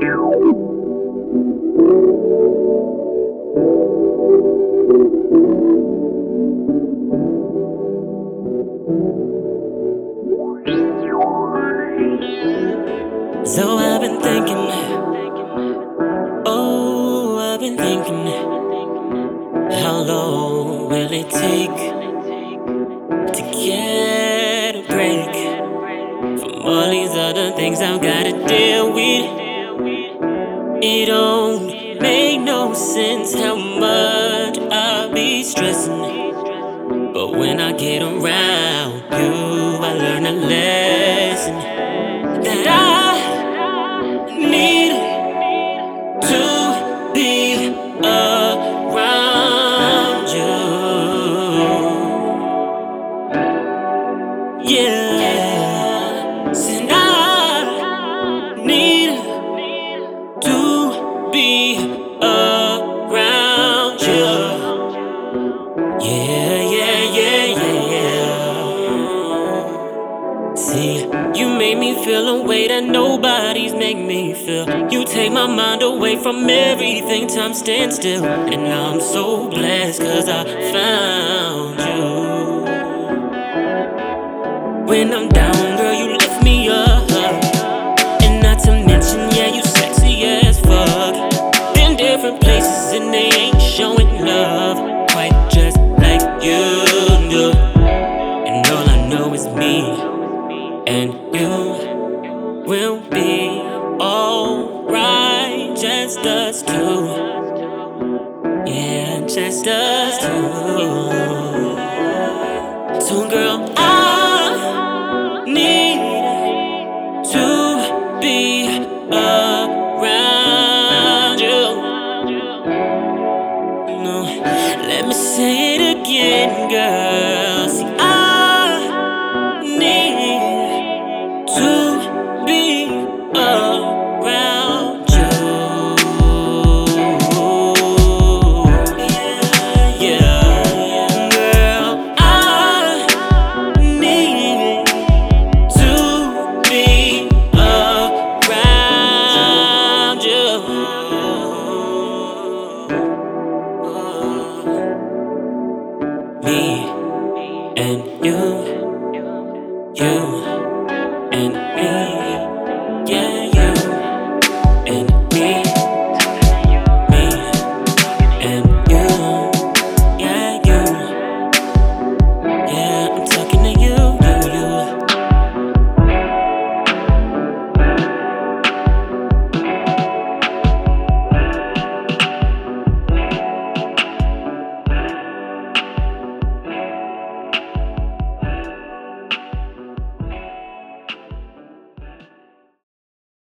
So I've been thinking, oh, I've been thinking, how long will it take to get a break from all these other things I've gotta deal with? It don't make no sense how much I be stressing, but when I get around you, I learn a lesson that I. Need to be around you. Yeah, be around you. Yeah, yeah, yeah, yeah, yeah. See, you made me feel a way that nobody's make me feel. You take my mind away from everything, time stands still. And I'm so blessed cause I found you. When I'm down, girl, you lift me up. And not to mention, yeah, and you will be alright. Just us two. Yeah, just us two. So, girl, I need to be around you. No, let me say it again, girl. and you, you.